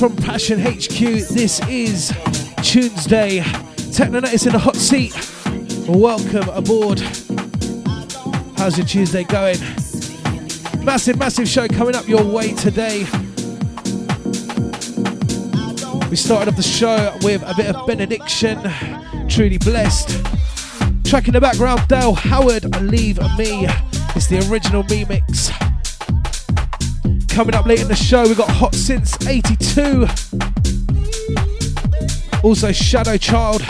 from Passion HQ. This is Tuesday. Technonet is in the hot seat. Welcome aboard. How's your Tuesday going? Massive, massive show coming up your way today. We started off the show with a bit of benediction. Truly blessed. Track in the background, Dale Howard, Leave Me. It's the original remix. Coming up late in the show, we've got Hot Since 82. Also, Shadow Child.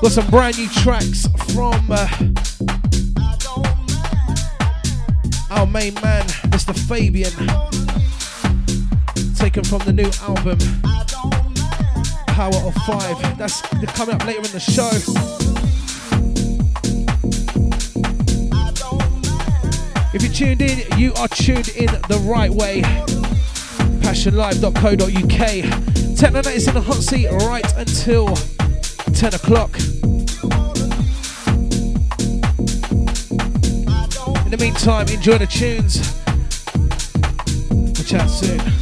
Got some brand new tracks from uh, our main man, Mr. Fabian. Taken from the new album, Power of Five. That's coming up later in the show. If you're tuned in, you are tuned in the right way. PassionLive.co.uk. Technonet is in the hot seat right until 10 o'clock. In the meantime, enjoy the tunes. We'll chat soon.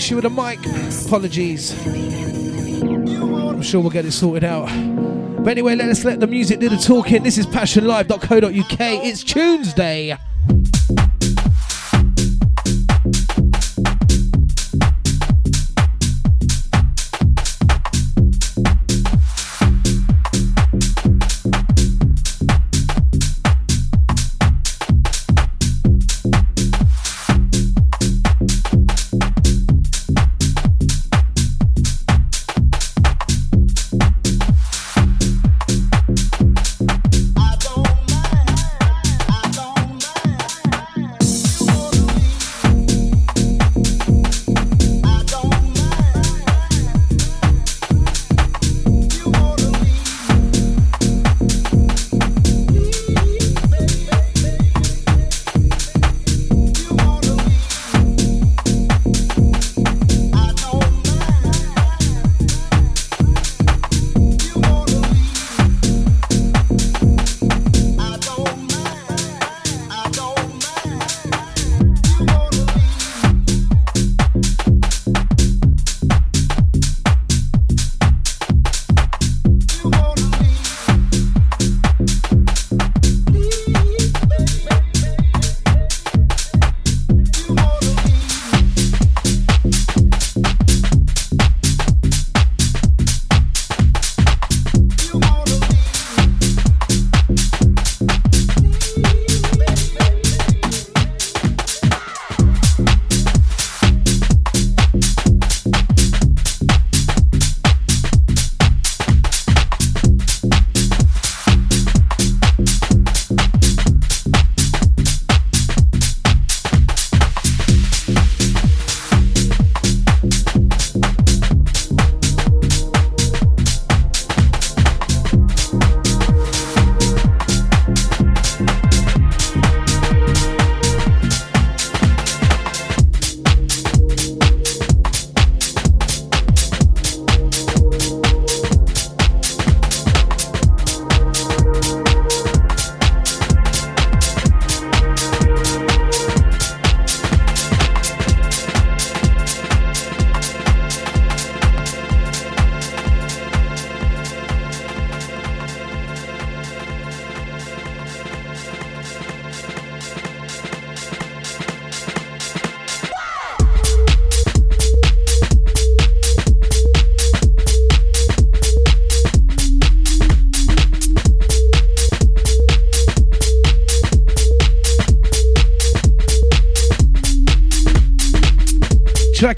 Issue with the mic. Apologies. I'm sure we'll get it sorted out. But anyway, let's let the music do the talking. This is passionlive.co.uk. It's Tuesday.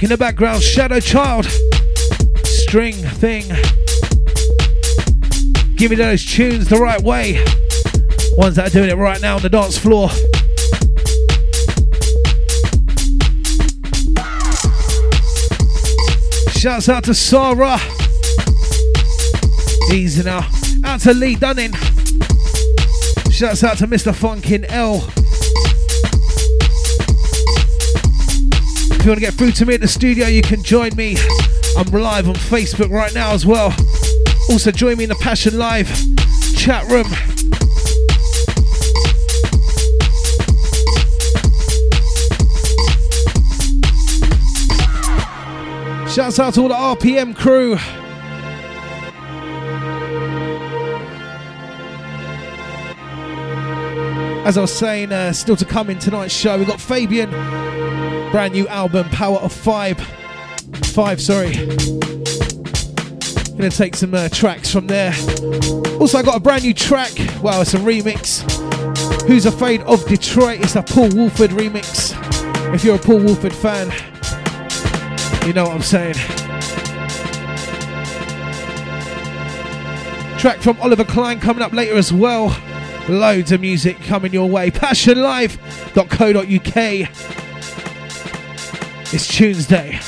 In the background, Shadow Child, String Thing. Give me those tunes the right way. Ones that are doing it right now on the dance floor. Shouts out to Sarah. Easy now. Out to Lee Dunning. Shouts out to Mr. Funkin L. If you want to get through to me at the studio, you can join me. I'm live on Facebook right now as well. Also, join me in the Passion Live chat room. Shouts out to all the RPM crew. As I was saying, uh, still to come in tonight's show, we've got Fabian, brand new album, Power of Five. Five, sorry. Gonna take some uh, tracks from there. Also, I got a brand new track. Well, it's a remix. Who's Afraid of Detroit? It's a Paul Woolford remix. If you're a Paul Woolford fan, you know what I'm saying. Track from Oliver Klein coming up later as well. Loads of music coming your way. Passionlive.co.uk. It's Tuesday.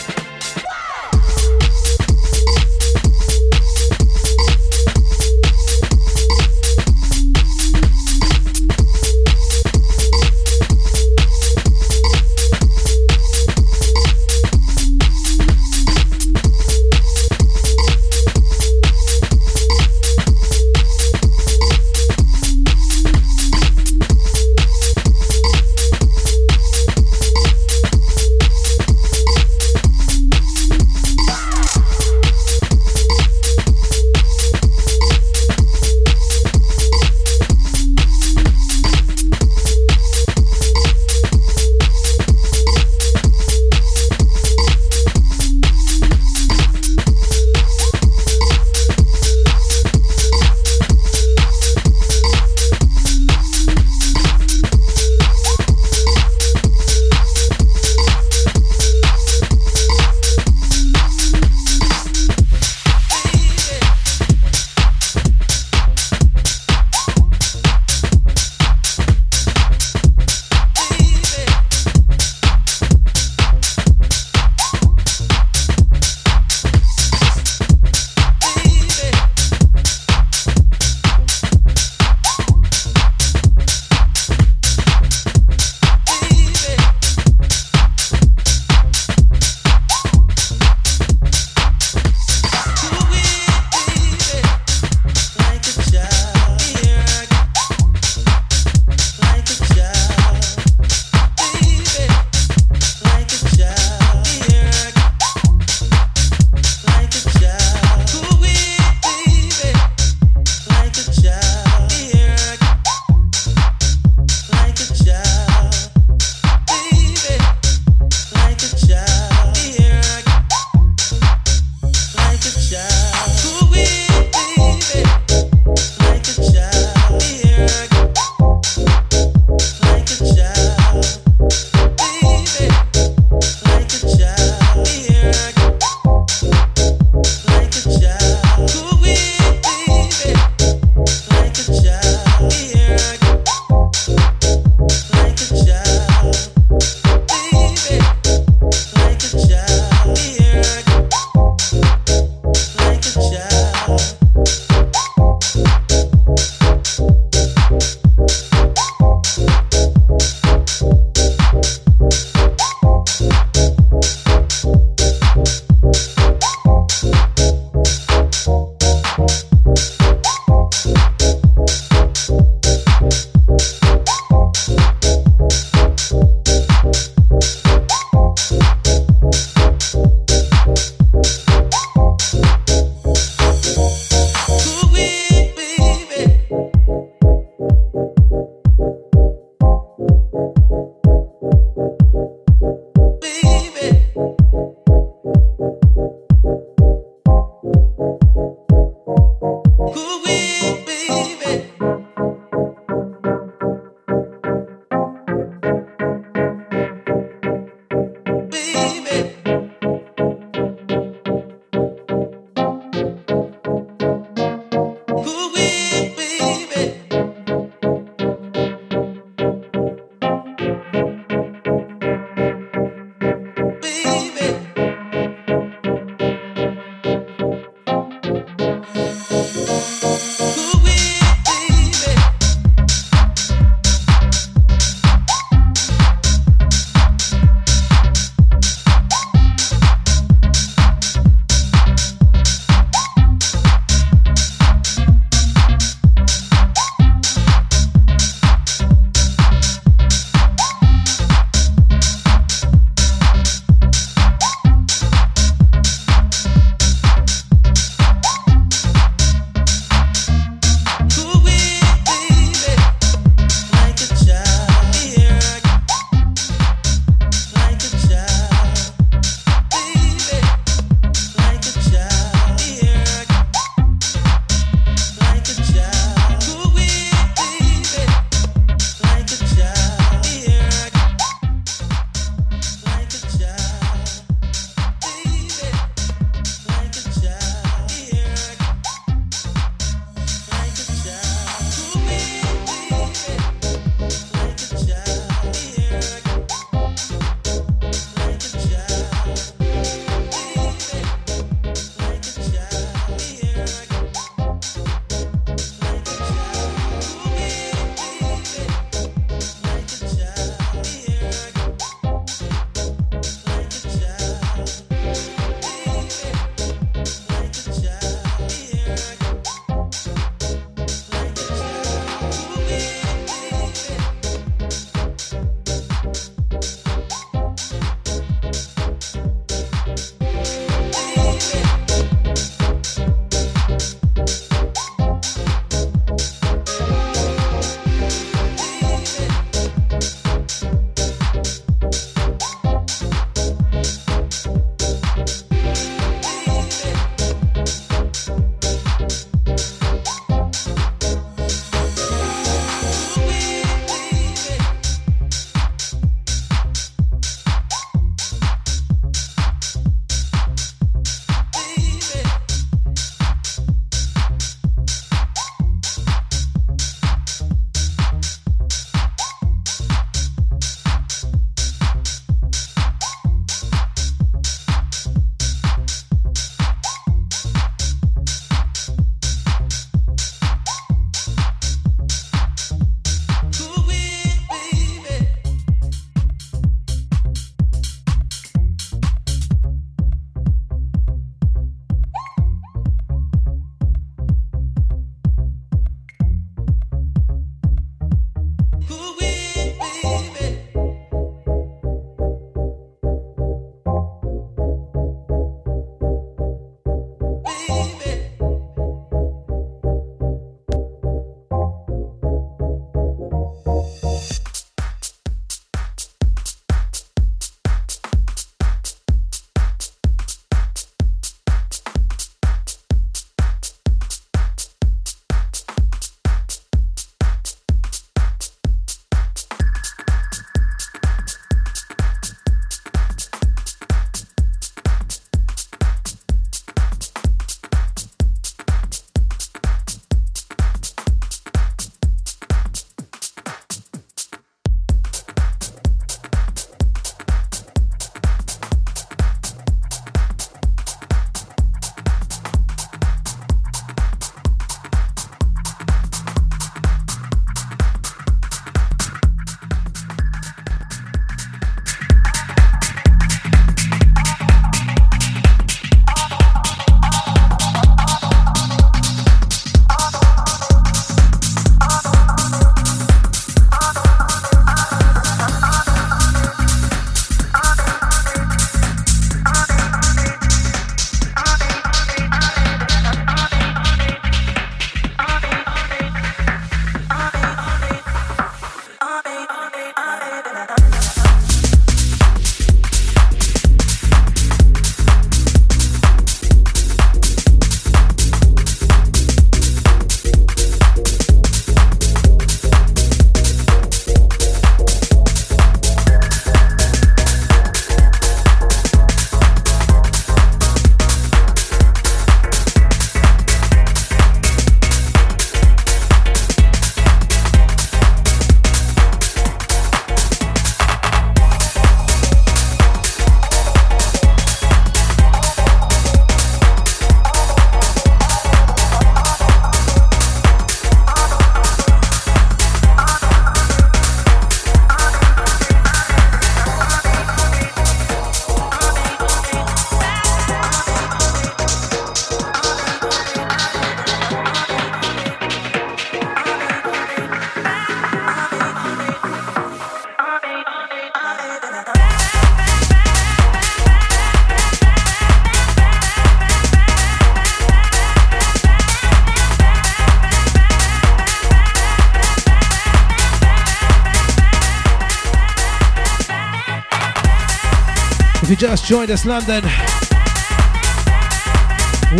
Who just joined us, London.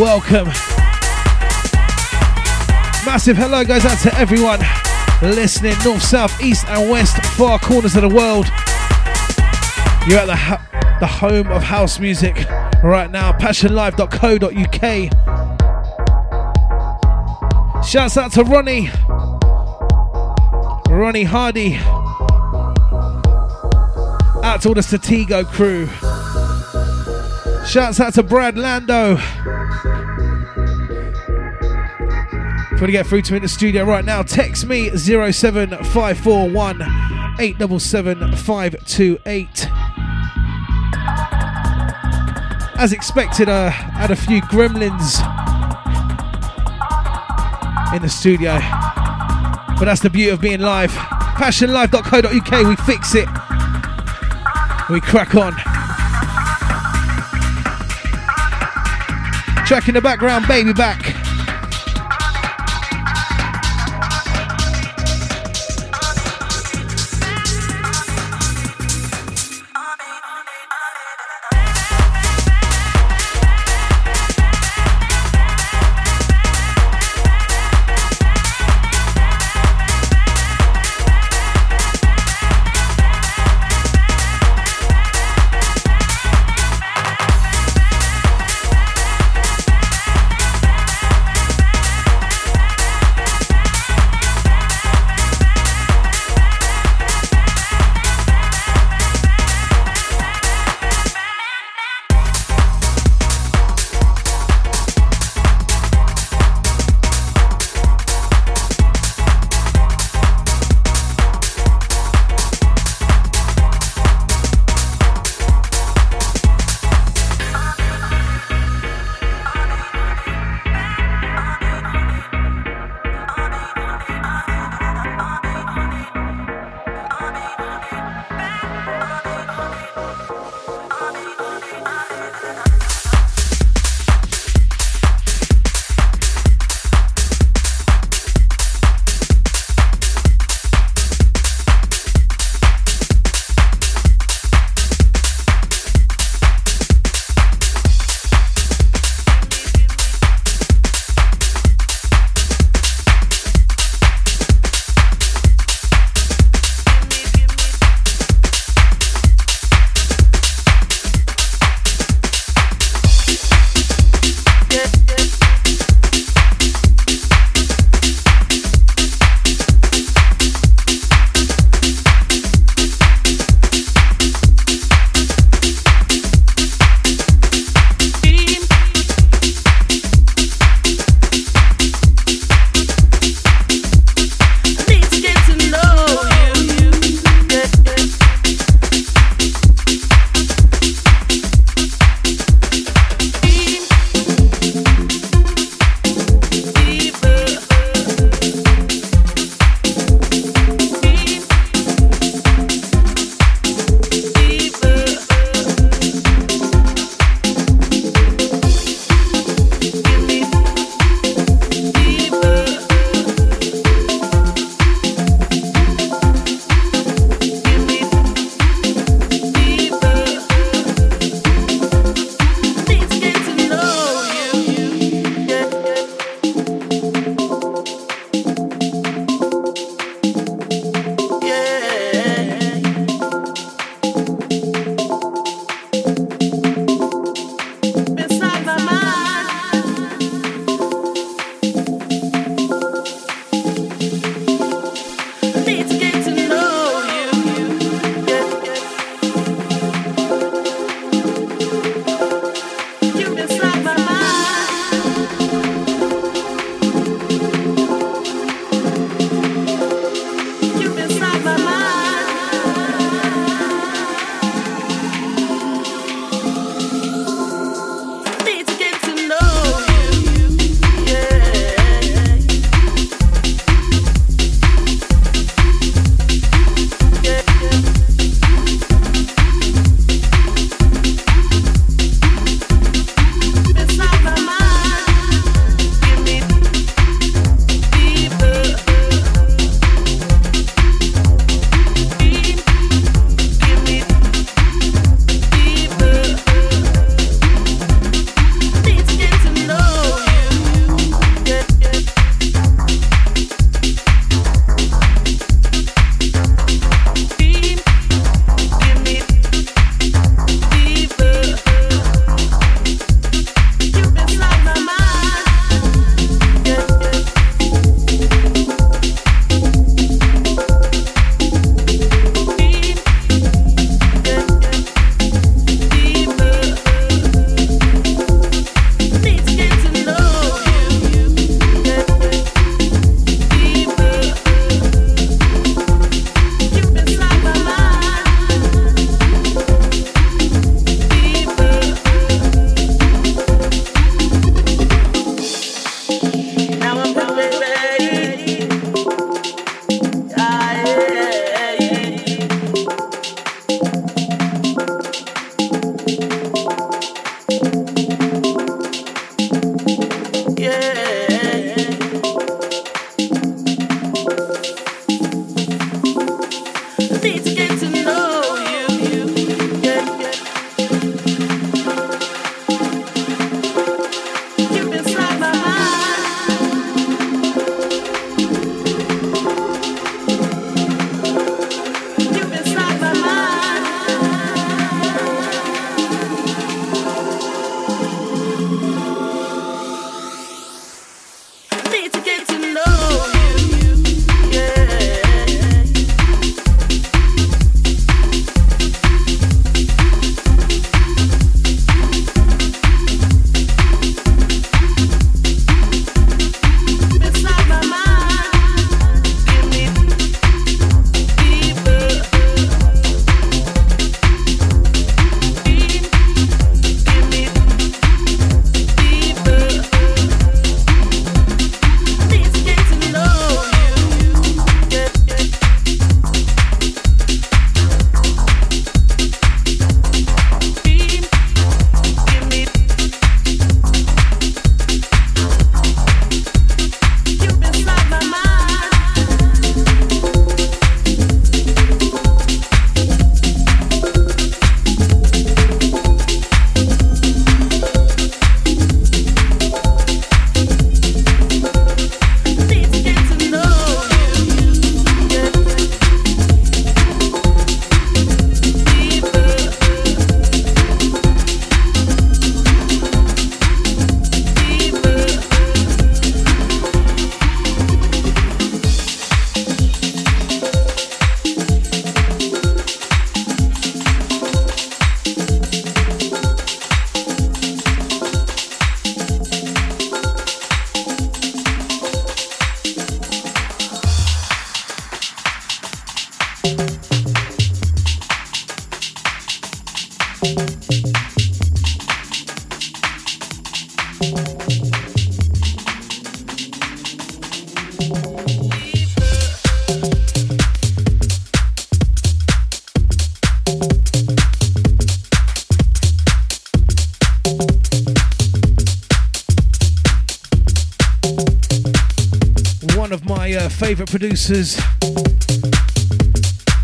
Welcome. Massive hello goes out to everyone listening north, south, east, and west, far corners of the world. You're at the, the home of house music right now, passionlive.co.uk. Shouts out to Ronnie, Ronnie Hardy. Out to all the Statigo crew. Shouts out to Brad Lando. Want to get through to me in the studio right now, text me 07541 877 528. As expected, I uh, had a few gremlins in the studio. But that's the beauty of being live. Passionlive.co.uk, we fix it. We crack on. Track in the background, baby back.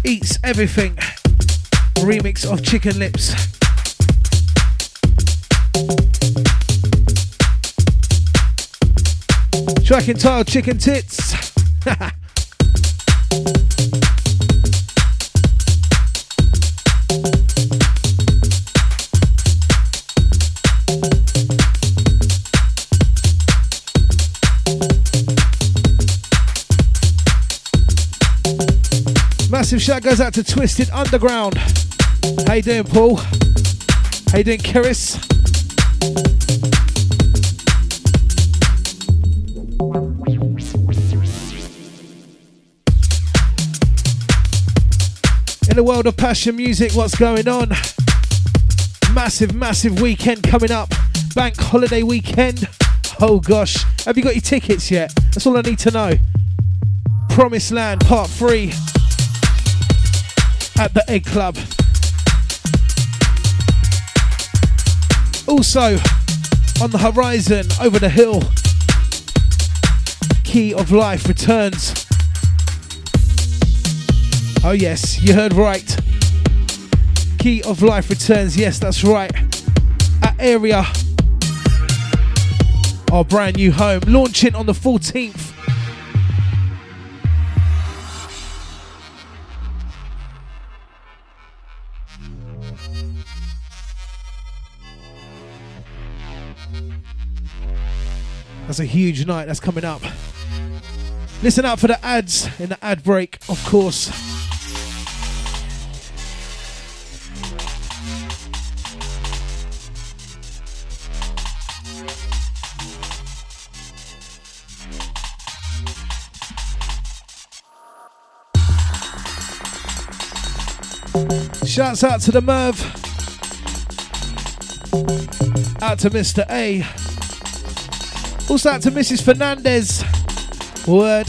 Eats Everything. Remix of Chicken Lips. Track entitled Chicken Tits. Massive shout goes out to Twisted Underground. How you doing, Paul? How you doing, Keris? In the world of passion music, what's going on? Massive, massive weekend coming up. Bank holiday weekend. Oh gosh, have you got your tickets yet? That's all I need to know. Promised Land Part 3 at the Egg Club. Also, on the horizon, over the hill, Key of Life returns. Oh, yes, you heard right. Key of Life returns. Yes, that's right. At Area, our brand new home, launching on the 14th That's a huge night that's coming up. Listen out for the ads in the ad break, of course. Shouts out to the Merv. Out to Mr. A. Also out to Mrs. Fernandez. Word.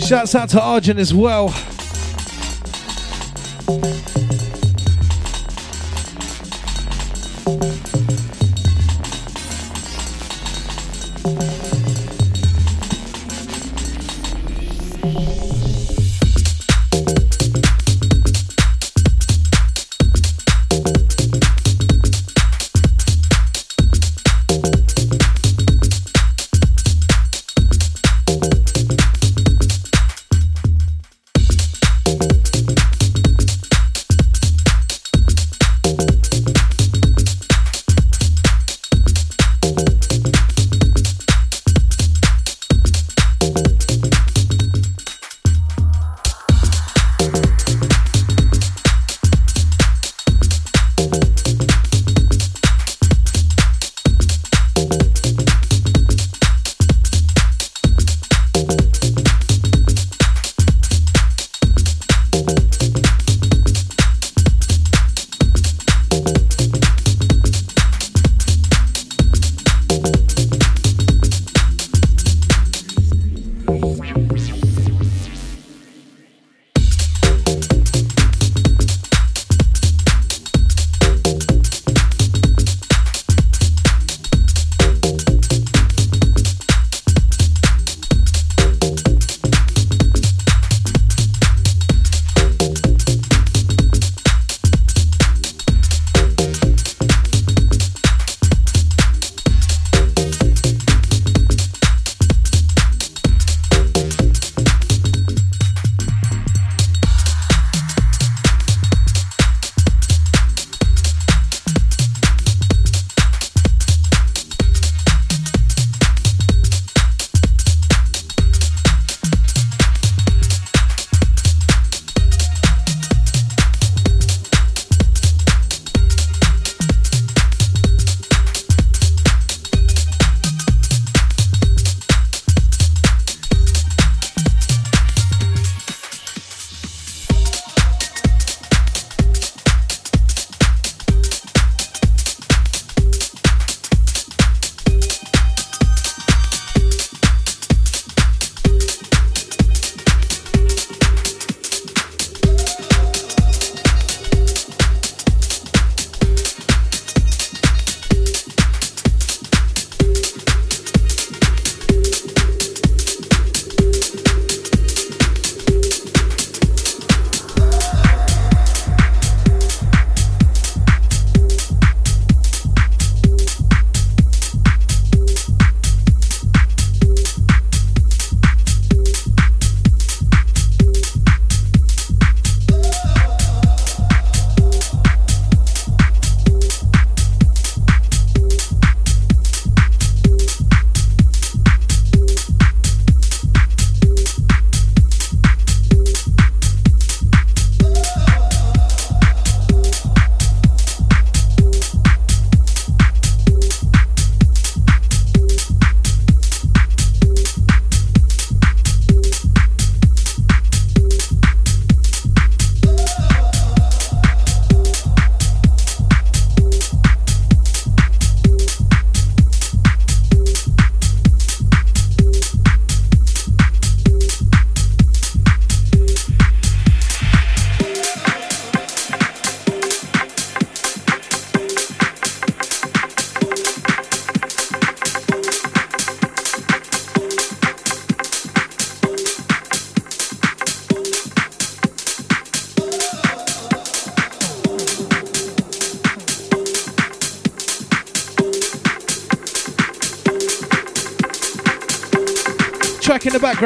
Shouts out to Arjun as well.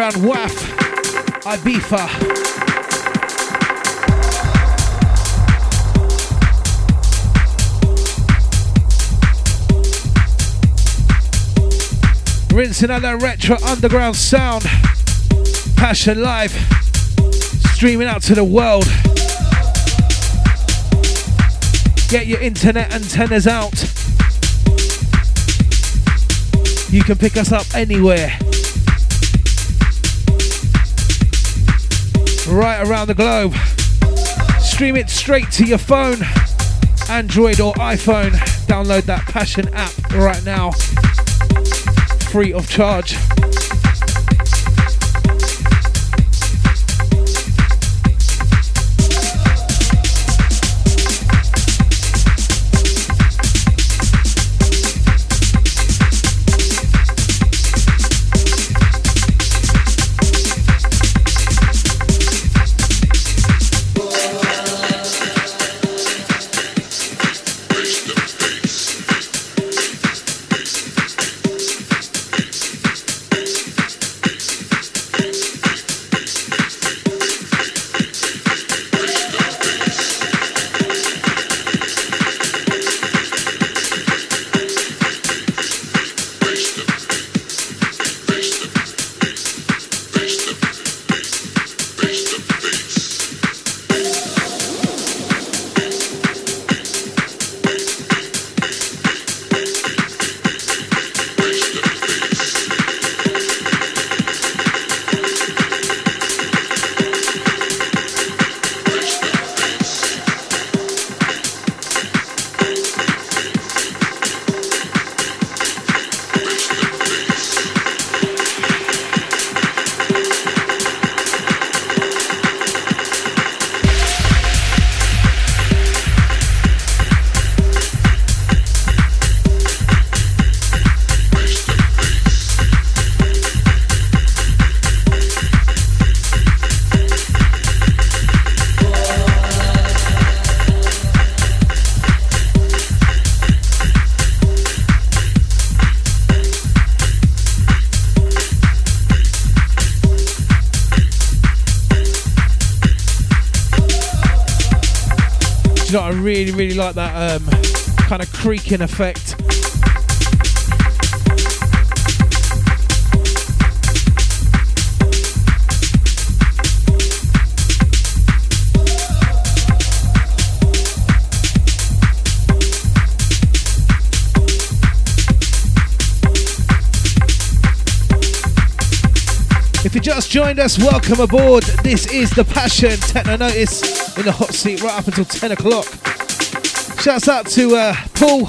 Background, WAF, Ibiza. Rinsing out that retro underground sound. Passion Live. Streaming out to the world. Get your internet antennas out. You can pick us up anywhere. Right around the globe. Stream it straight to your phone, Android or iPhone. Download that Passion app right now, free of charge. Like that um, kind of creaking effect. If you just joined us, welcome aboard. This is The Passion Techno Notice in the hot seat right up until 10 o'clock. Shouts out to uh, Paul.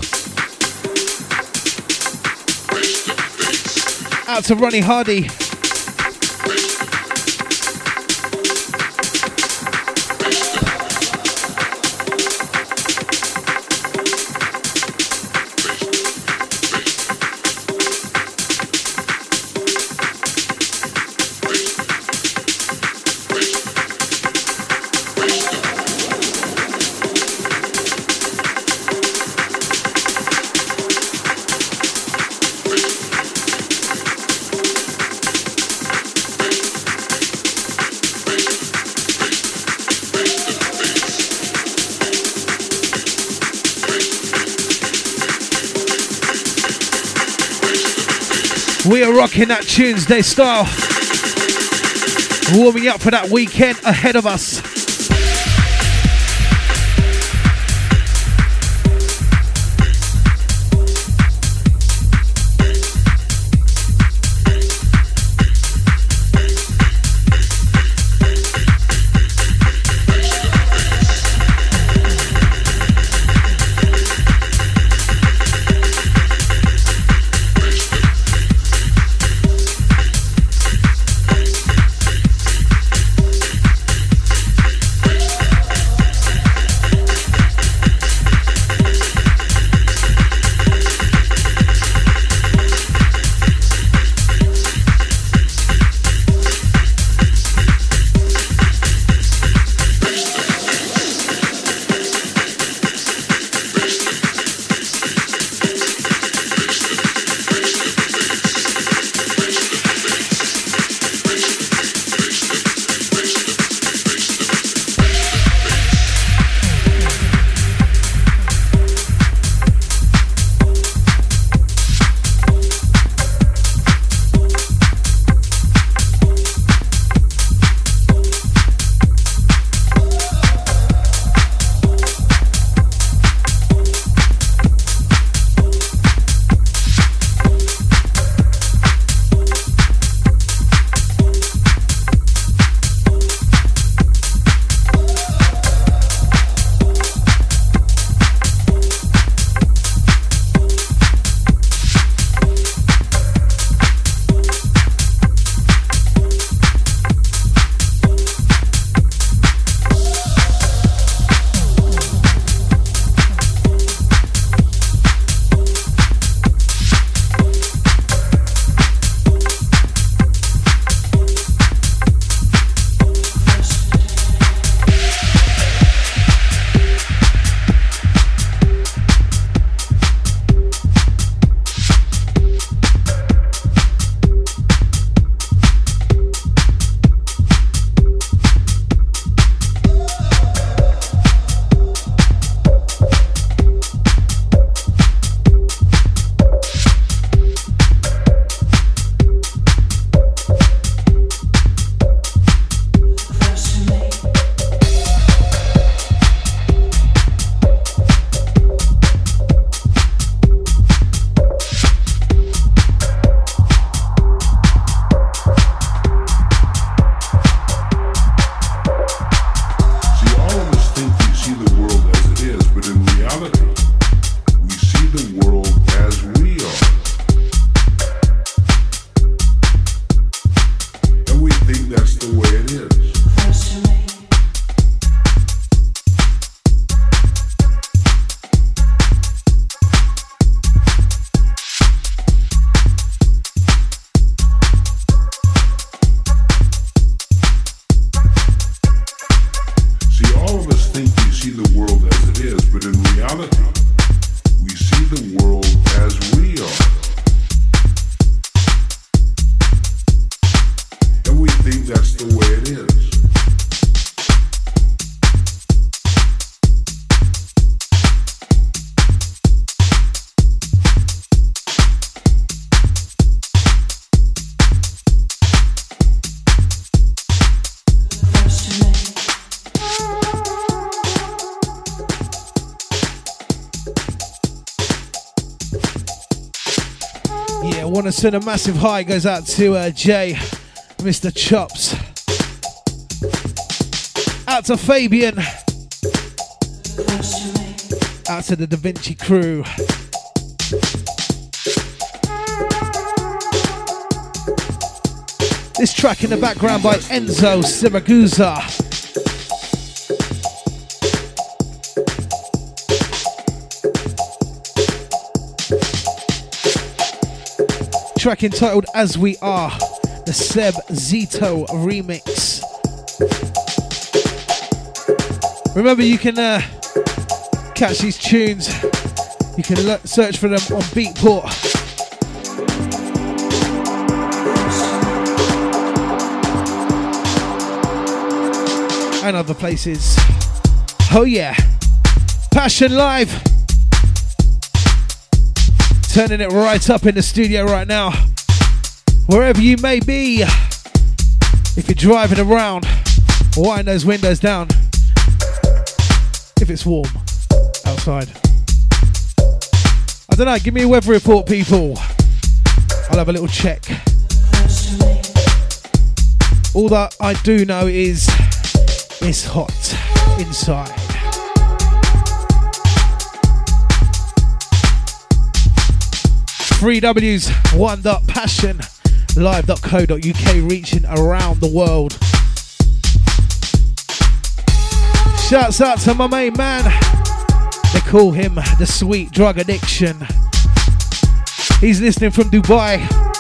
Out to Ronnie Hardy. Rocking that Tuesday style. Warming up for that weekend ahead of us. Send a massive hi goes out to uh, Jay, Mr. Chops. Out to Fabian. Out to the Da Vinci crew. This track in the background by Enzo Siragusa. Track entitled As We Are, the Seb Zito remix. Remember, you can uh, catch these tunes, you can search for them on Beatport. And other places. Oh, yeah. Passion Live turning it right up in the studio right now. Wherever you may be, if you're driving around, wind those windows down. If it's warm outside. I don't know, give me a weather report, people. I'll have a little check. All that I do know is it's hot inside. Three W's, one dot passion, live.co.uk, reaching around the world. Shouts out to my main man. They call him the sweet drug addiction. He's listening from Dubai.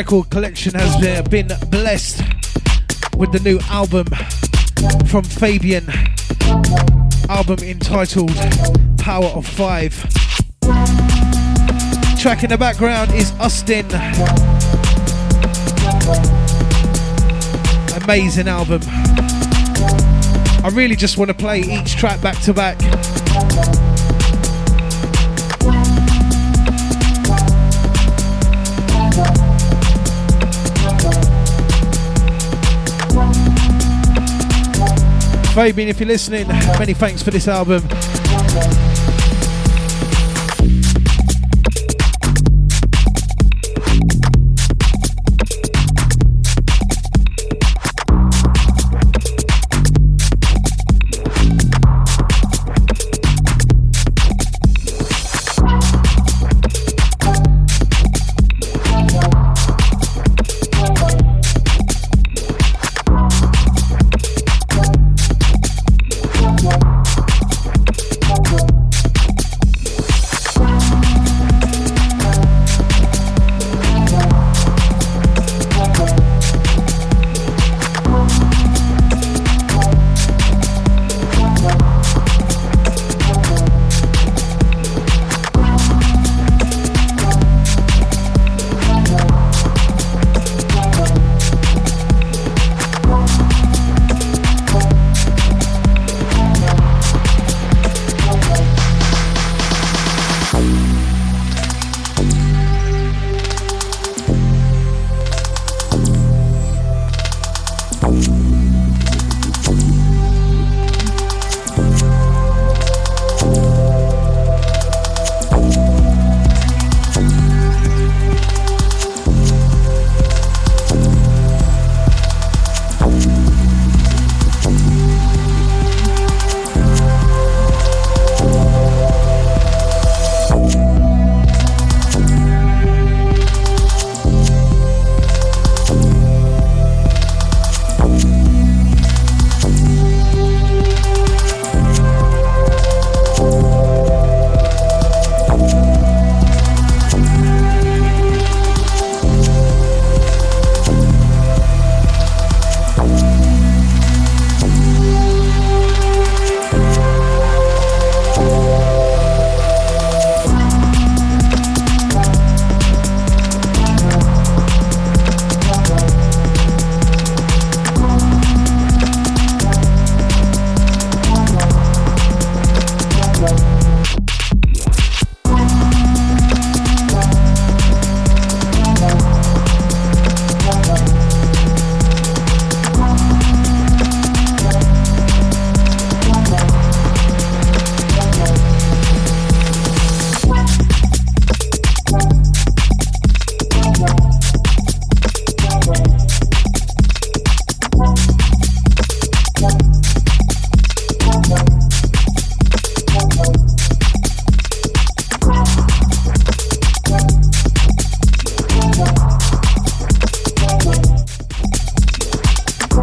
Record collection has been blessed with the new album from Fabian. Album entitled Power of Five. Track in the background is Austin. Amazing album. I really just want to play each track back to back. Fabian, if you're listening, many thanks for this album.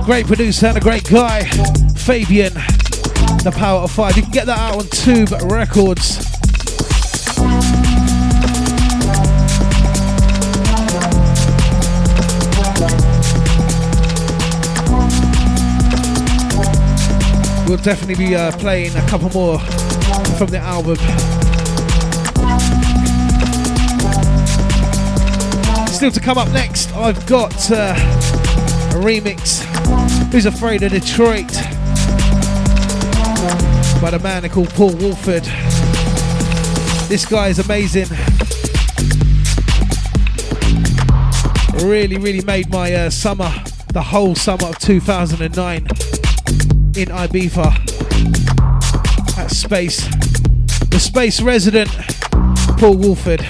Great producer and a great guy, Fabian. The Power of Five. You can get that out on Tube Records. We'll definitely be uh, playing a couple more from the album. Still to come up next, I've got uh, a remix Who's Afraid of Detroit by the man called Paul Woolford. This guy is amazing. Really, really made my uh, summer, the whole summer of 2009 in Ibiza at Space. The Space resident, Paul Woolford.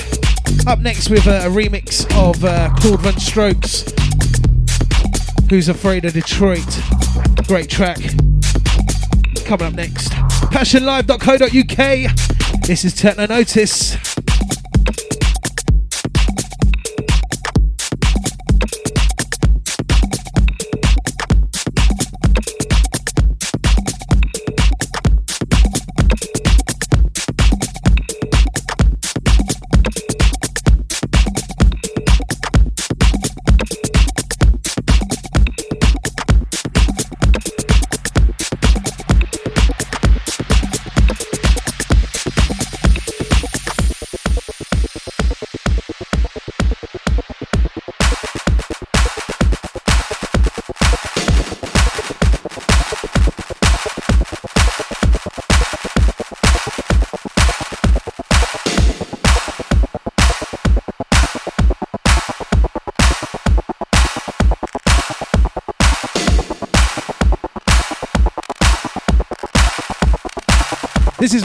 Up next with uh, a remix of uh, Claude VonStroke's Who's Afraid of Detroit? Great track. Coming up next. PassionLive.co.uk. This is Techno Notice.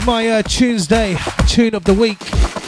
My uh, Tuesday tune of the week.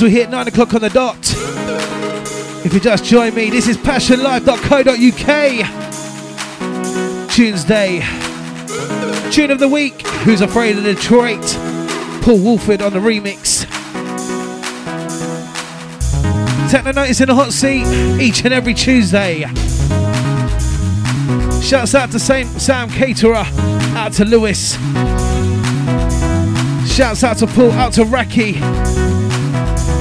As we hit 9 o'clock on the dot. If you just join me, this is passionlive.co.uk. Tuesday. Tune of the week, Who's Afraid of Detroit? Paul Woolford on the remix. Techno Notice in the hot seat each and every Tuesday. Shouts out to Sam Caterer, out to Lewis. Shouts out to Paul, out to Raki.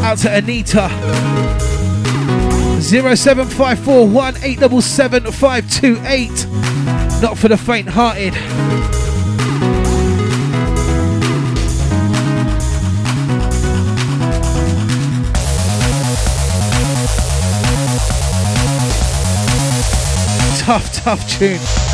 Out to Anita. 0754 Not for the faint hearted. Tough, tough tune.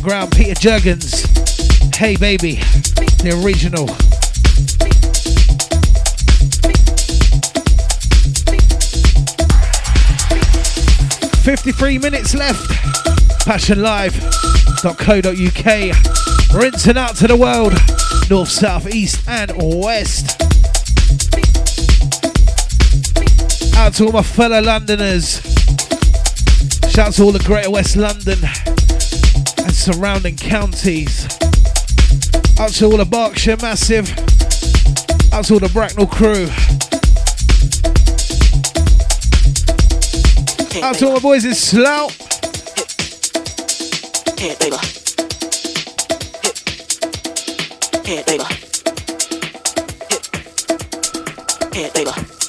Background, Peter Jurgens. Hey baby, the original. Fifty-three minutes left. PassionLive.co.uk. Rinsing out to the world, north, south, east, and west. Out to all my fellow Londoners. Shout out to all the Greater West London surrounding counties. Out to all the Berkshire Massive. Out to all the Bracknell crew. Out to all my boys in Slough. Hit, baby. Hit,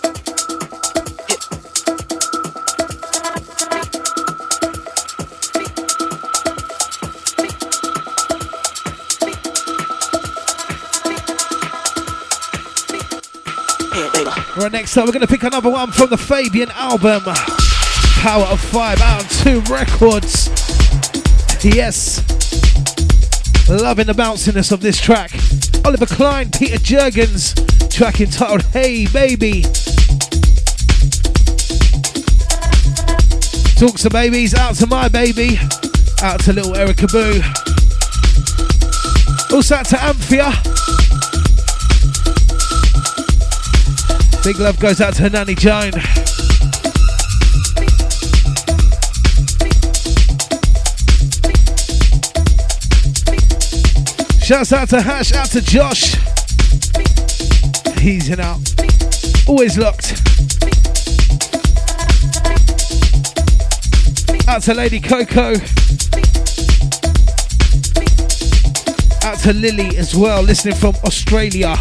Right, next up, we're going to pick another one from the Fabian album, Power of Five, out on two records. Yes, loving the bounciness of this track. Oliver Klein, Peter Jurgens, track entitled Hey Baby. Talk to babies, out to my baby, out to little Erica Boo. Also out to Amphia. Big love goes out to Nanny Joan. Shouts out to Hash, out to Josh. He's in out. Always locked. Out to Lady Coco. Out to Lily as well, listening from Australia.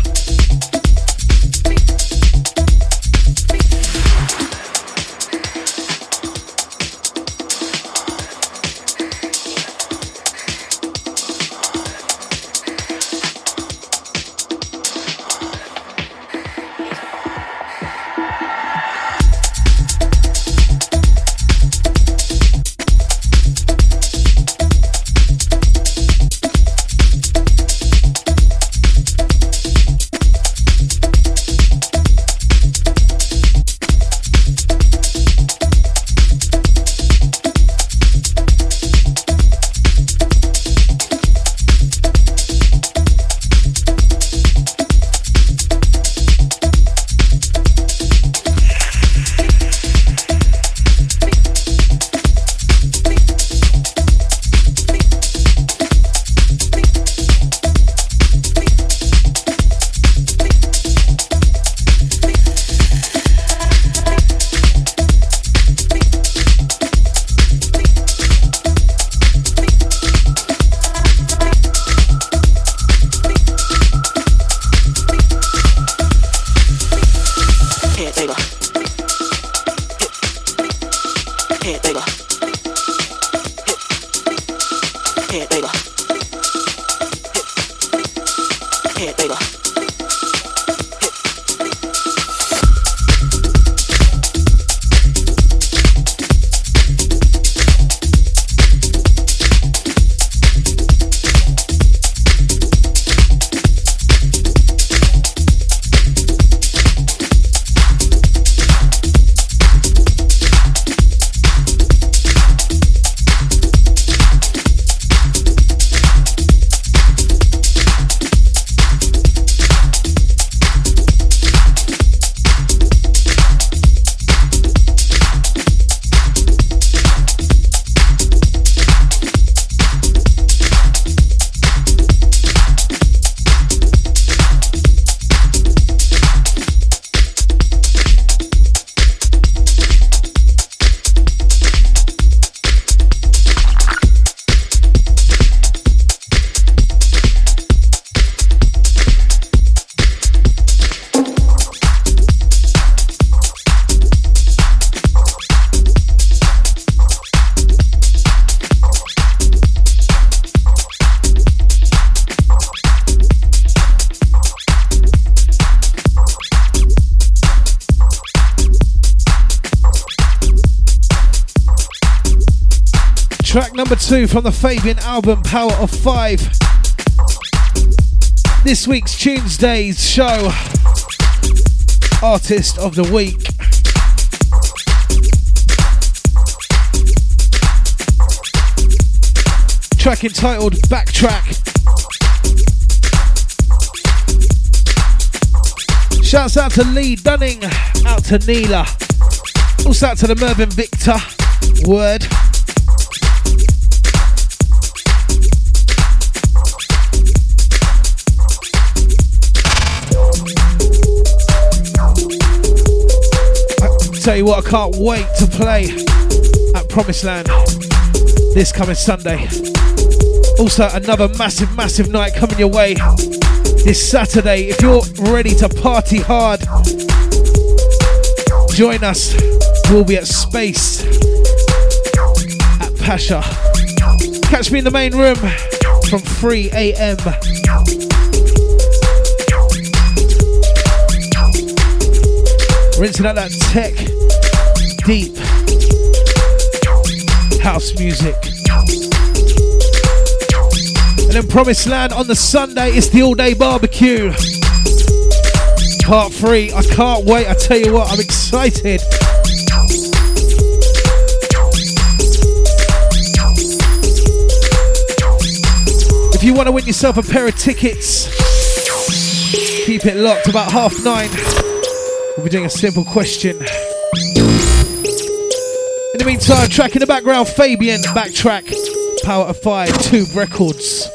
Two from the Fabian album Power of Five. This week's Tuesday's show, Artist of the Week. Track entitled Backtrack. Shouts out to Lee Dunning, out to Neela, also out to the Mervyn Victor. Word. Tell you what, I can't wait to play at Promised Land this coming Sunday. Also, another massive, massive night coming your way this Saturday. If you're ready to party hard, join us. We'll be at Space at Pacha. Catch me in the main room from 3 a.m. Rinsing out that tech, deep house music. And then Promised Land on the Sunday, it's the all day barbecue. Part three, I can't wait. I tell you what, I'm excited. If you want to win yourself a pair of tickets, keep it locked about half nine. We'll be doing a simple question. In the meantime, track in the background, Fabian, backtrack, Power of Five, Tube Records.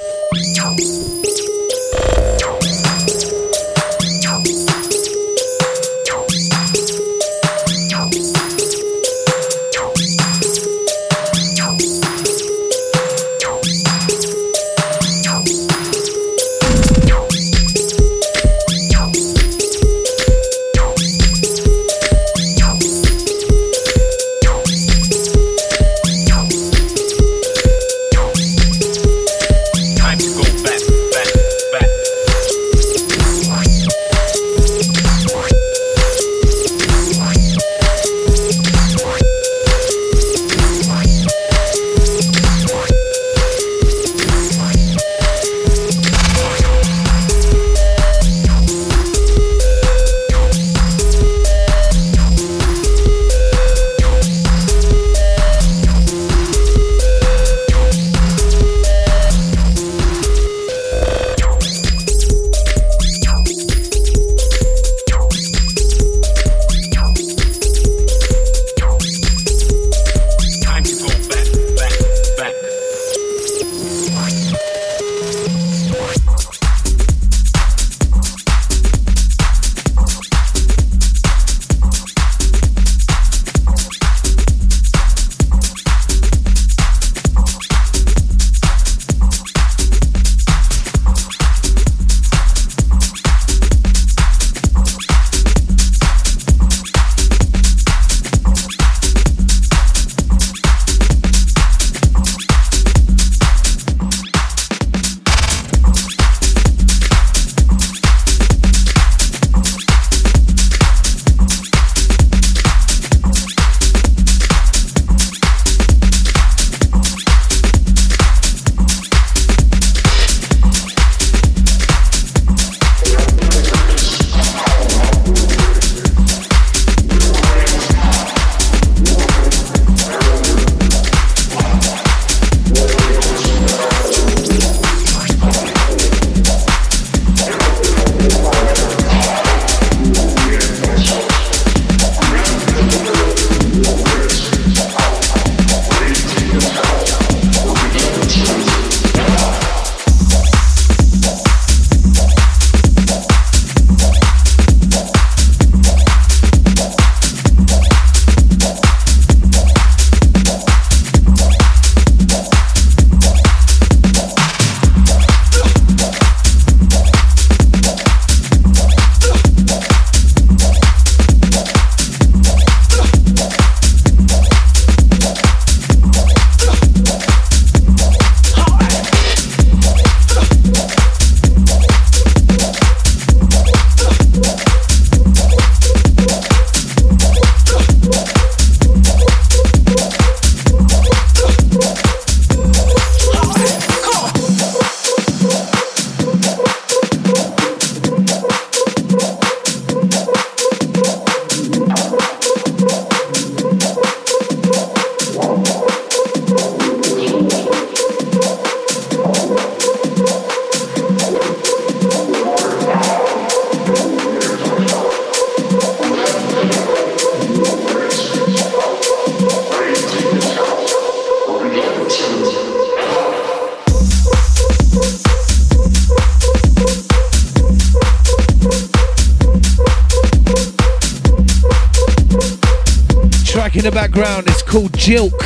Jilk.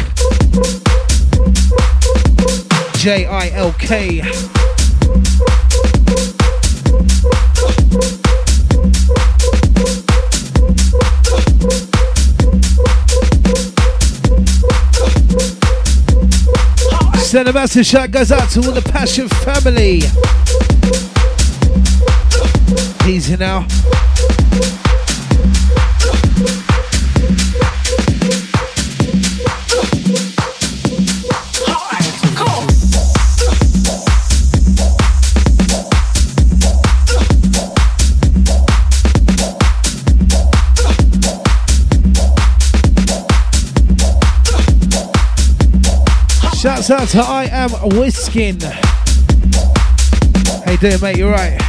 J I L K. Send a massive shout goes out to all the Passion family. Easy now. Shouts out to I Am Whiskin. How you doing, mate? You're right?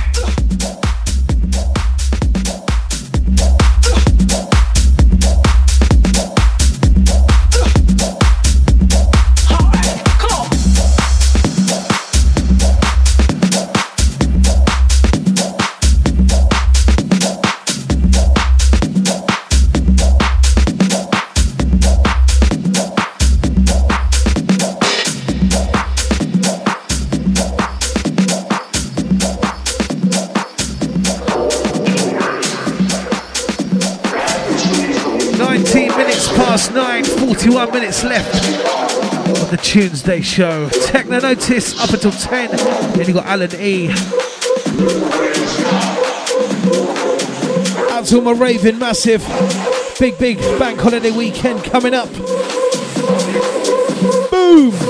Tuesday show. Techno Notice up until 10. Then you got Alan E. Out to my raving massive. Big, big bank holiday weekend coming up. Boom!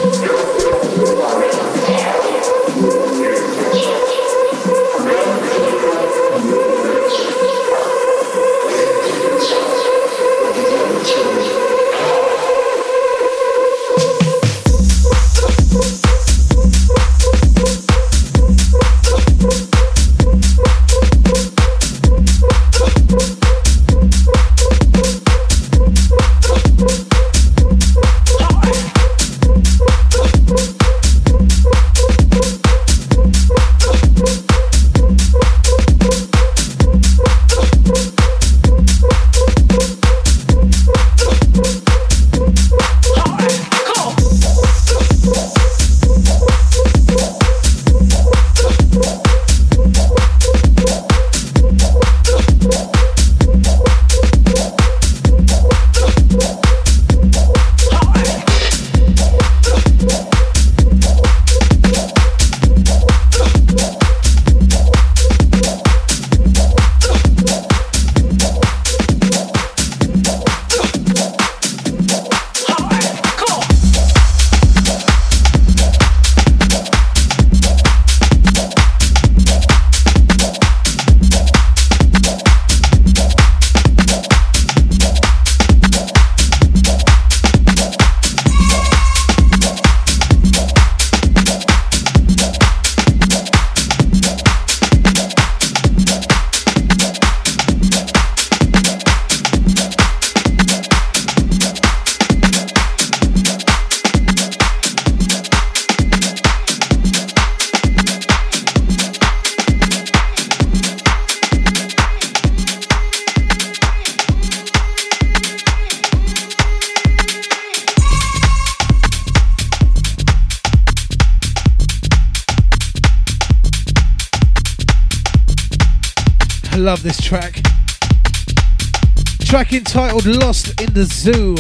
Track entitled Lost in the Zoo,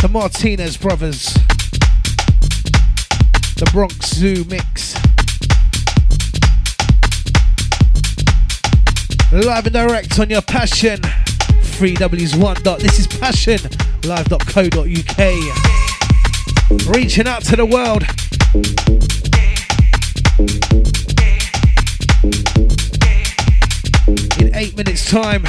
the Martinez Brothers. The Bronx Zoo mix. Live and direct on your passion. 3Ws1. Dot. This is passion. Live.co.uk. Reaching out to the world. In eight minutes' time.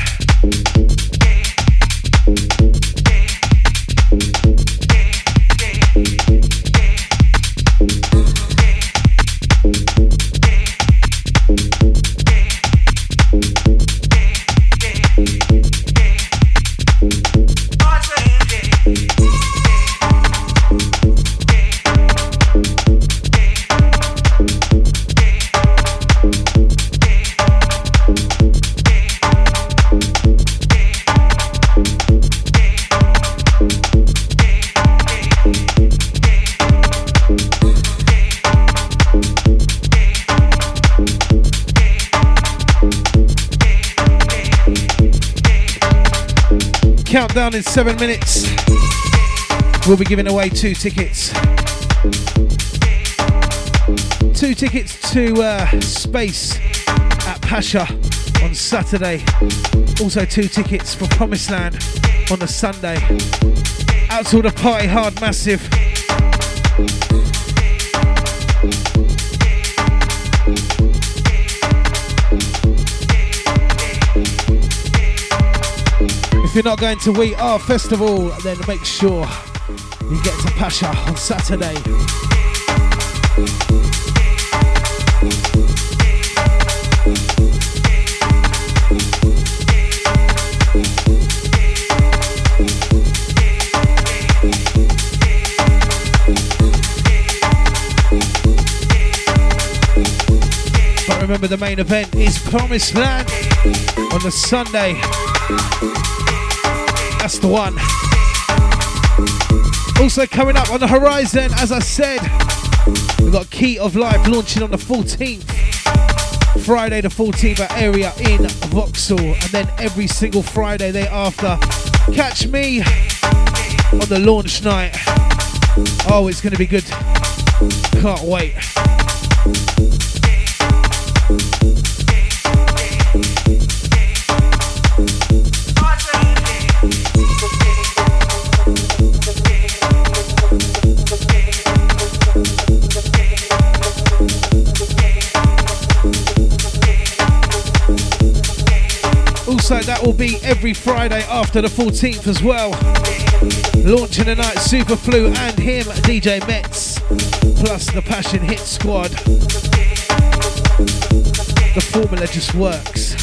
Countdown in seven minutes. We'll be giving away two tickets. Two tickets to uh, Space at Pacha on Saturday. Also, two tickets for Promised Land on the Sunday. Out to the party hard massive. If you're not going to We Are Festival, then make sure you get to Pacha on Saturday. But remember, the main event is Promised Land on the Sunday. That's the one. Also coming up on the horizon, as I said, we've got Key of Life launching on the 14th. Friday the 14th at Area in Vauxhall. And then every single Friday thereafter, catch me on the launch night. Oh, it's going to be good. Can't wait. Every Friday after the 14th as well. Launching the night, Super Flu and him, DJ Metz, plus the Passion Hit Squad. The formula just works.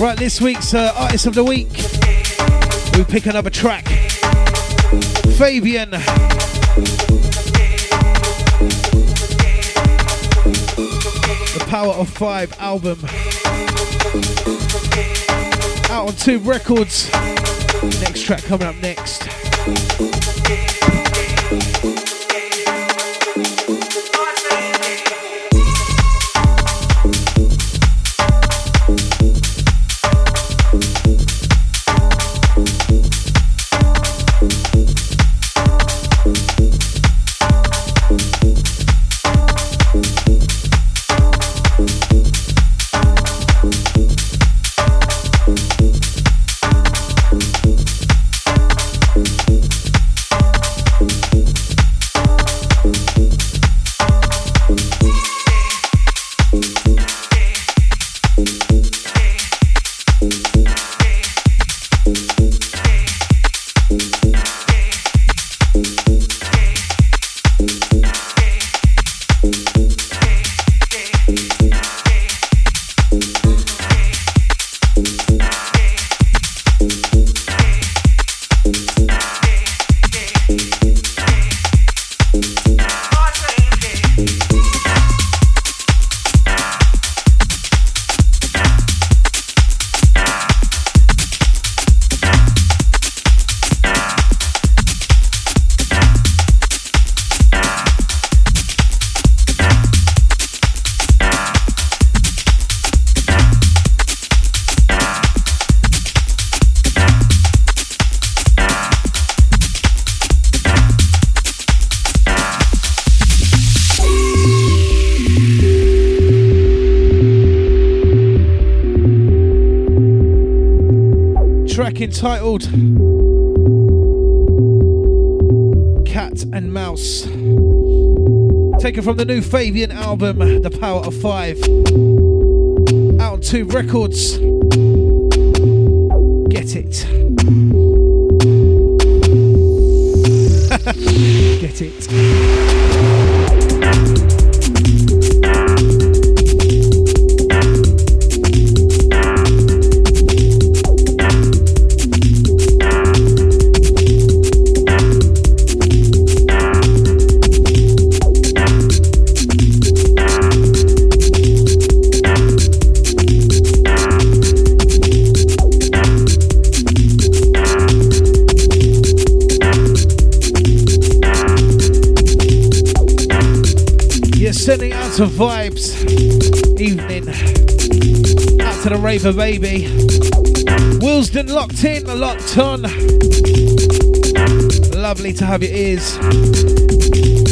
Right, this week's uh, Artist of the Week, we pick another track. Fabian. Power of Five album. Out on Tube Records. Next track coming up next. Entitled Cat and Mouse. Taken from the new Fabian album, The Power of Five. Out on Tube Records. Get it. Get it. To vibes. Evening. Out to the Raver baby. Willesden locked in, locked on. Lovely to have your ears.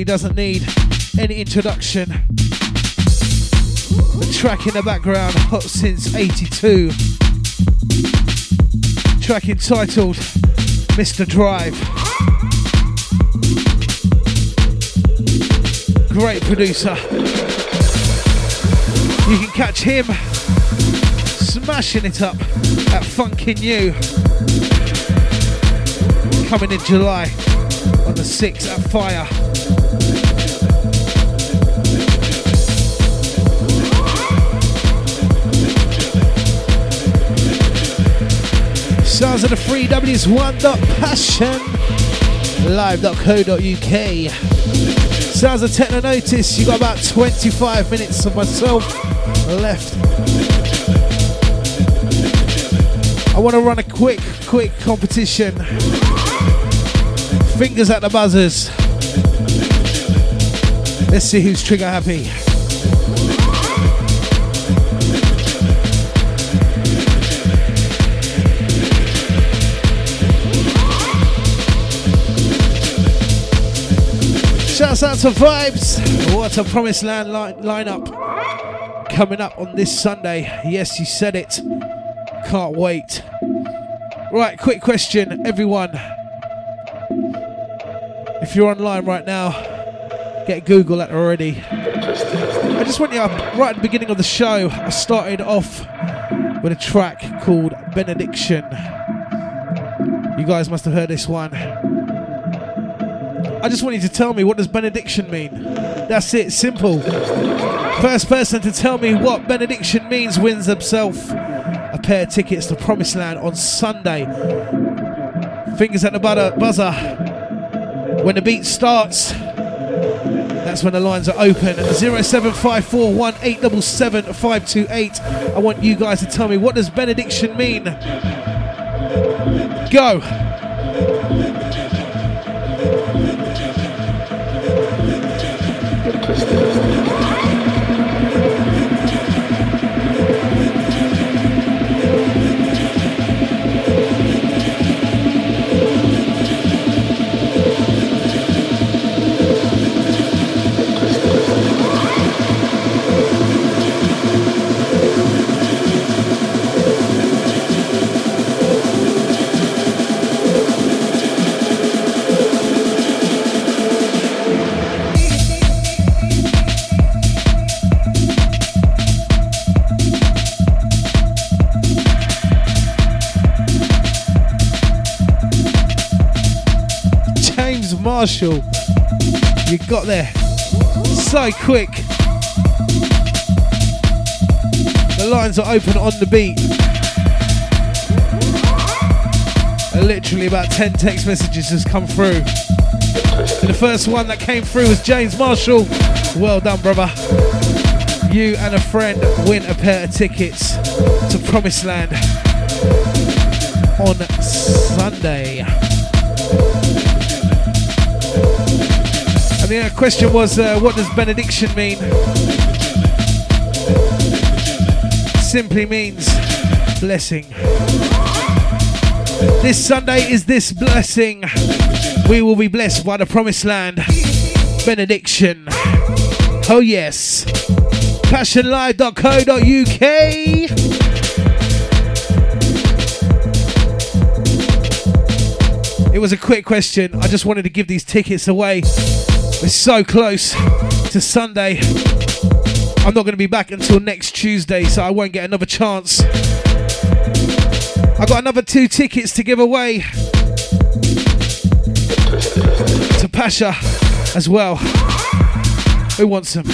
Really doesn't need any introduction. The track in the background, hot since 82. Track entitled Mr. Drive. Great producer. You can catch him smashing it up at Funkin' You coming in July on the 6th at Fire. Sounds of the free W's one dot passion live.co.uk. Sounds of Techno Notice, you got about 25 minutes of myself left. I want to run a quick, quick competition. Fingers at the buzzers. Let's see who's trigger happy. Shouts out to Vibes. What a promised land line- lineup coming up on this Sunday. Yes, you said it. Can't wait. Right, quick question, everyone. If you're online right now, get Google that already. I just want you up right at the beginning of the show. I started off with a track called Benediction. You guys must have heard this one. I just want you to tell me what does benediction mean. That's it, simple. First person to tell me what benediction means wins himself a pair of tickets to Promised Land on Sunday. Fingers at the buzzer. When the beat starts, that's when the lines are open. 07541877528. I want you guys to tell me what does benediction mean. Go. Marshall. You got there so quick. The lines are open on the beat. Literally about 10 text messages has come through. And the first one that came through was James Marshall. Well done, brother. You and a friend win a pair of tickets to Promised Land on Sunday. The question was, uh, what does benediction mean? Simply means blessing. This Sunday is this blessing. We will be blessed by the promised land. Benediction. Oh, yes. PassionLive.co.uk. was a quick question. I just wanted to give these tickets away. We're so close to Sunday. I'm not going to be back until next Tuesday, so I won't get another chance. I've got another two tickets to give away to Pacha as well. Who wants them?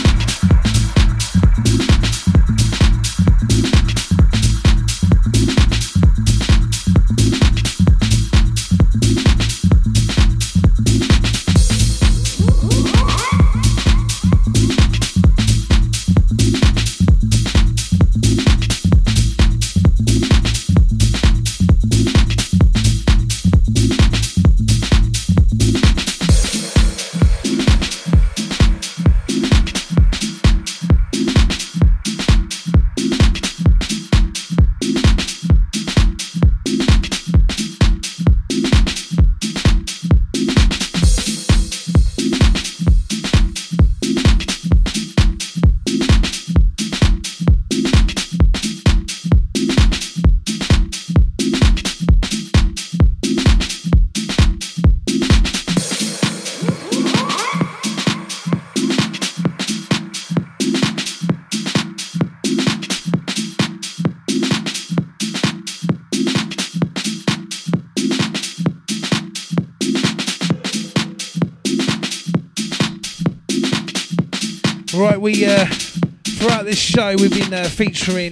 This show we've been uh, featuring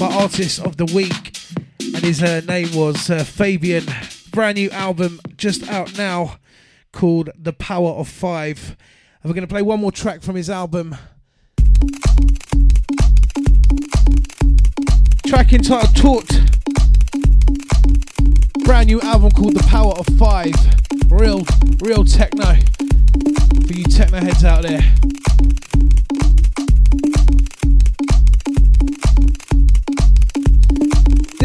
my artist of the week, and his uh, name was uh, Fabian. Brand new album just out now called The Power of Five. And we're going to play one more track from his album. Track entitled Taught. Brand new album called The Power of Five. Real, real techno for you techno heads out there.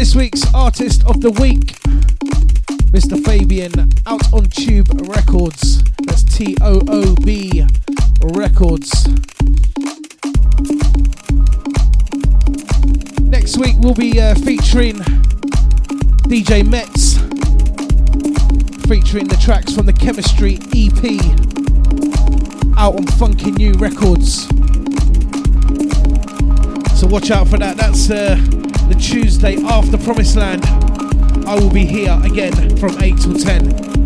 This week's artist of the week, Mr. Fabian, out on Toob Records. That's T O O B Records. Next week we'll be uh, featuring DJ Metz, featuring the tracks from the Chemistry EP, out on Funky New Records. So watch out for that. That's uh, the Tuesday after Promised Land. I will be here again from 8 till 10.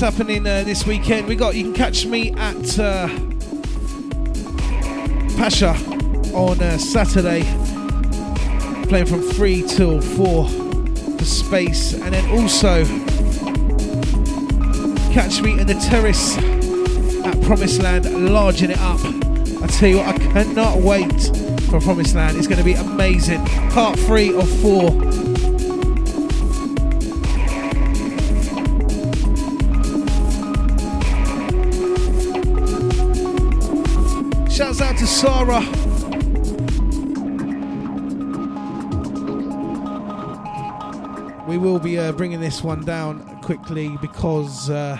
Happening uh, this weekend. We got you can catch me at uh, Pacha on uh, Saturday, playing from three till four for space, and then also catch me in the terrace at Promised Land, larging it up. I tell you what, I cannot wait for Promised Land. It's going to be amazing. Part three of four to Sarah. We will be uh, bringing this one down quickly because uh,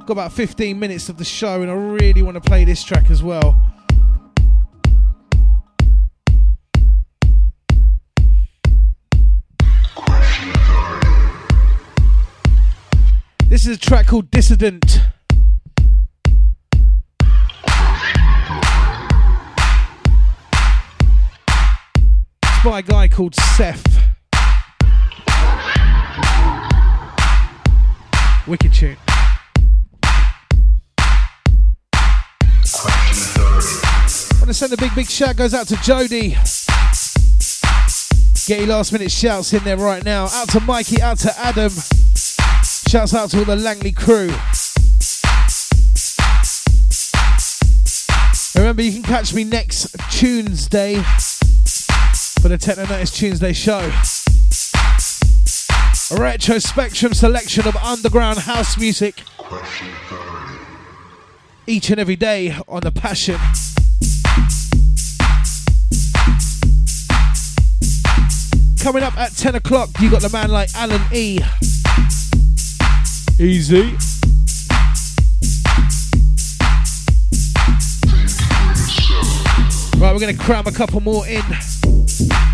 got about 15 minutes of the show and I really want to play this track as well. This is a track called Dissident. By a guy called Seth. Wicked tune. Want to send a big, big shout goes out to Jody. Get your last minute shouts in there right now. Out to Mikey, out to Adam. Shouts out to all the Langley crew. Remember, you can catch me next Tuesday for the Techno Nights Tuesday show. A retro spectrum selection of underground house music. Each and every day on The Passion. Coming up at 10 o'clock, you got the man like Alan E. Easy. Right, we're going to cram a couple more in. Peace.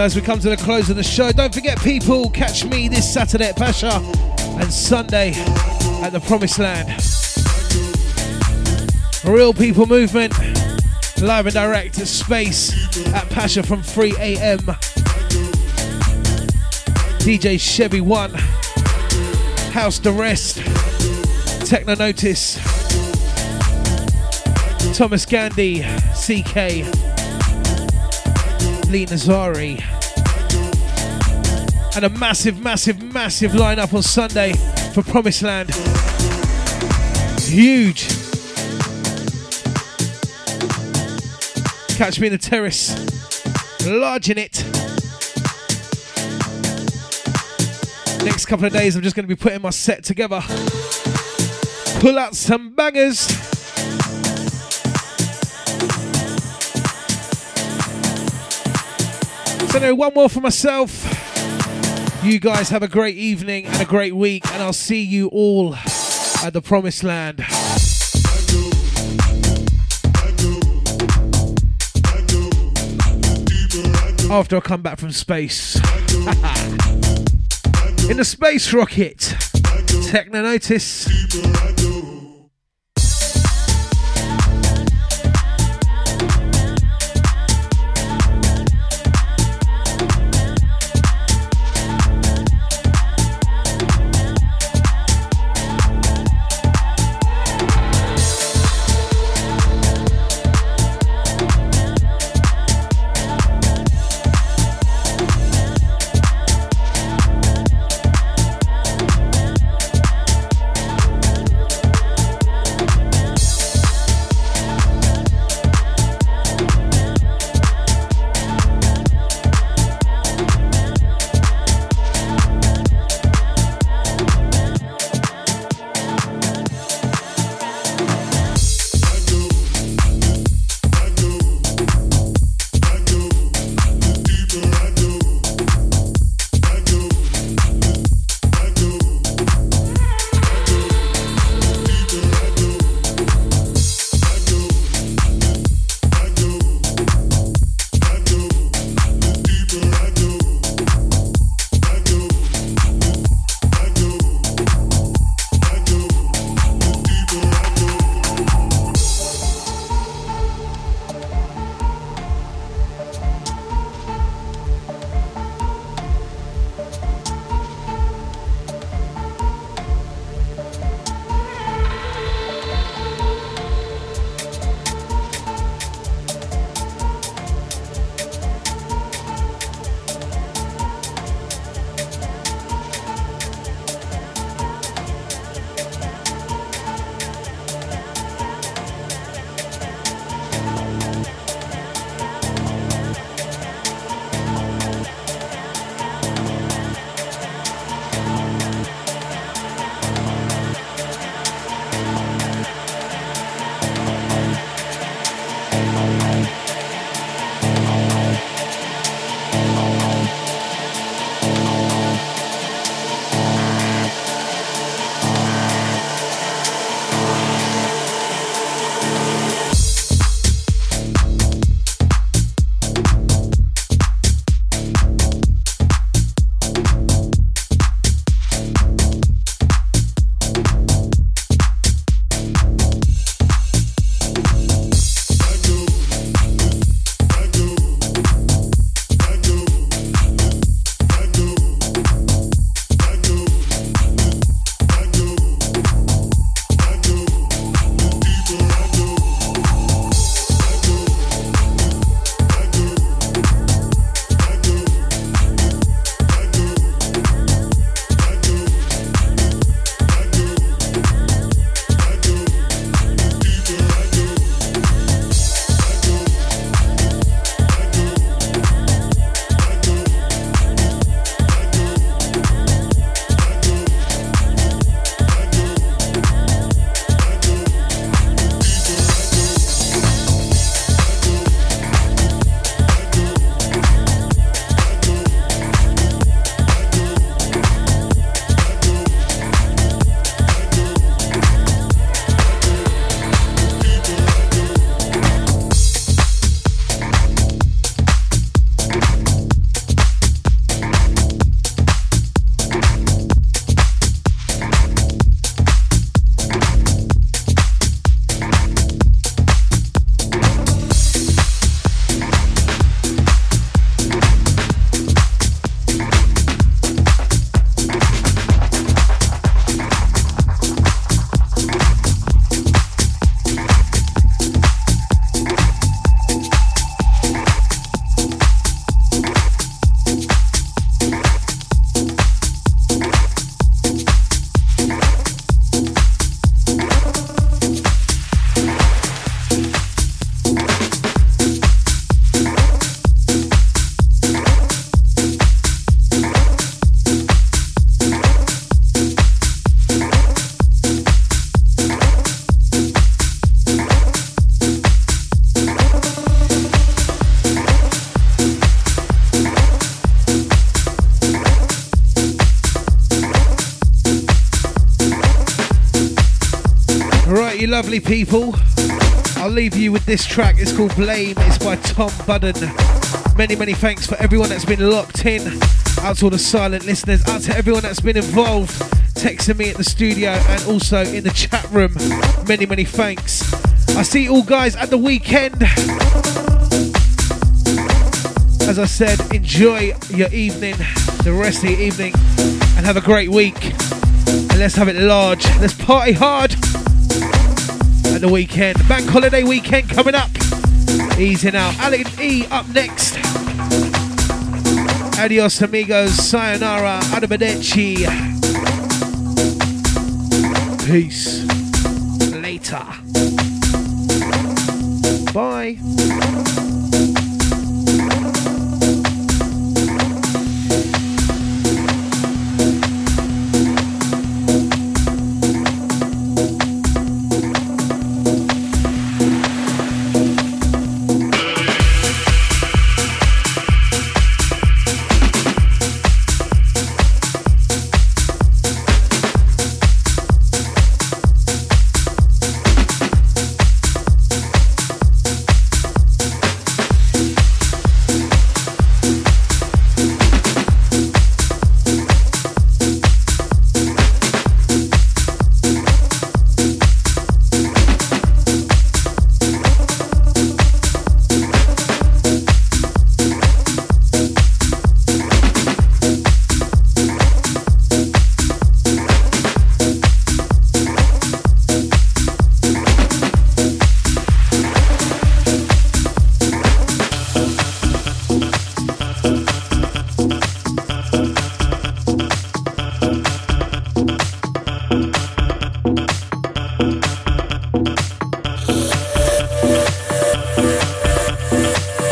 So as we come to the close of the show, don't forget people, catch me this Saturday at Pacha and Sunday at the Promised Land. Real People Movement, live and direct to space at Pacha from 3 a.m. DJ Chevy 1, House the Rest, Techno Notice, Thomas Gandey, CK, Lee Nazari, a massive, massive, massive lineup on Sunday for Promised Land. Huge. Catch me in the terrace, large in it. Next couple of days, I'm just going to be putting my set together. Pull out some bangers. So, anyway, one more for myself. You guys have a great evening and a great week, and I'll see you all at the Promised Land. After I come back from space. In the space rocket. Techno Notice. People. I'll leave you with this track. It's called Blame. It's by Tom Budden. Many, many thanks for everyone that's been locked in. Out to all the silent listeners. Out to everyone that's been involved, texting me at the studio and also in the chat room. Many, many thanks. I see you all guys at the weekend. As I said, enjoy your evening, the rest of your evening, and have a great week. And let's have it large. Let's party hard at the weekend. Bank holiday weekend coming up. Easy now. Alex E up next. Adios amigos. Sayonara. Arrivederci. Peace.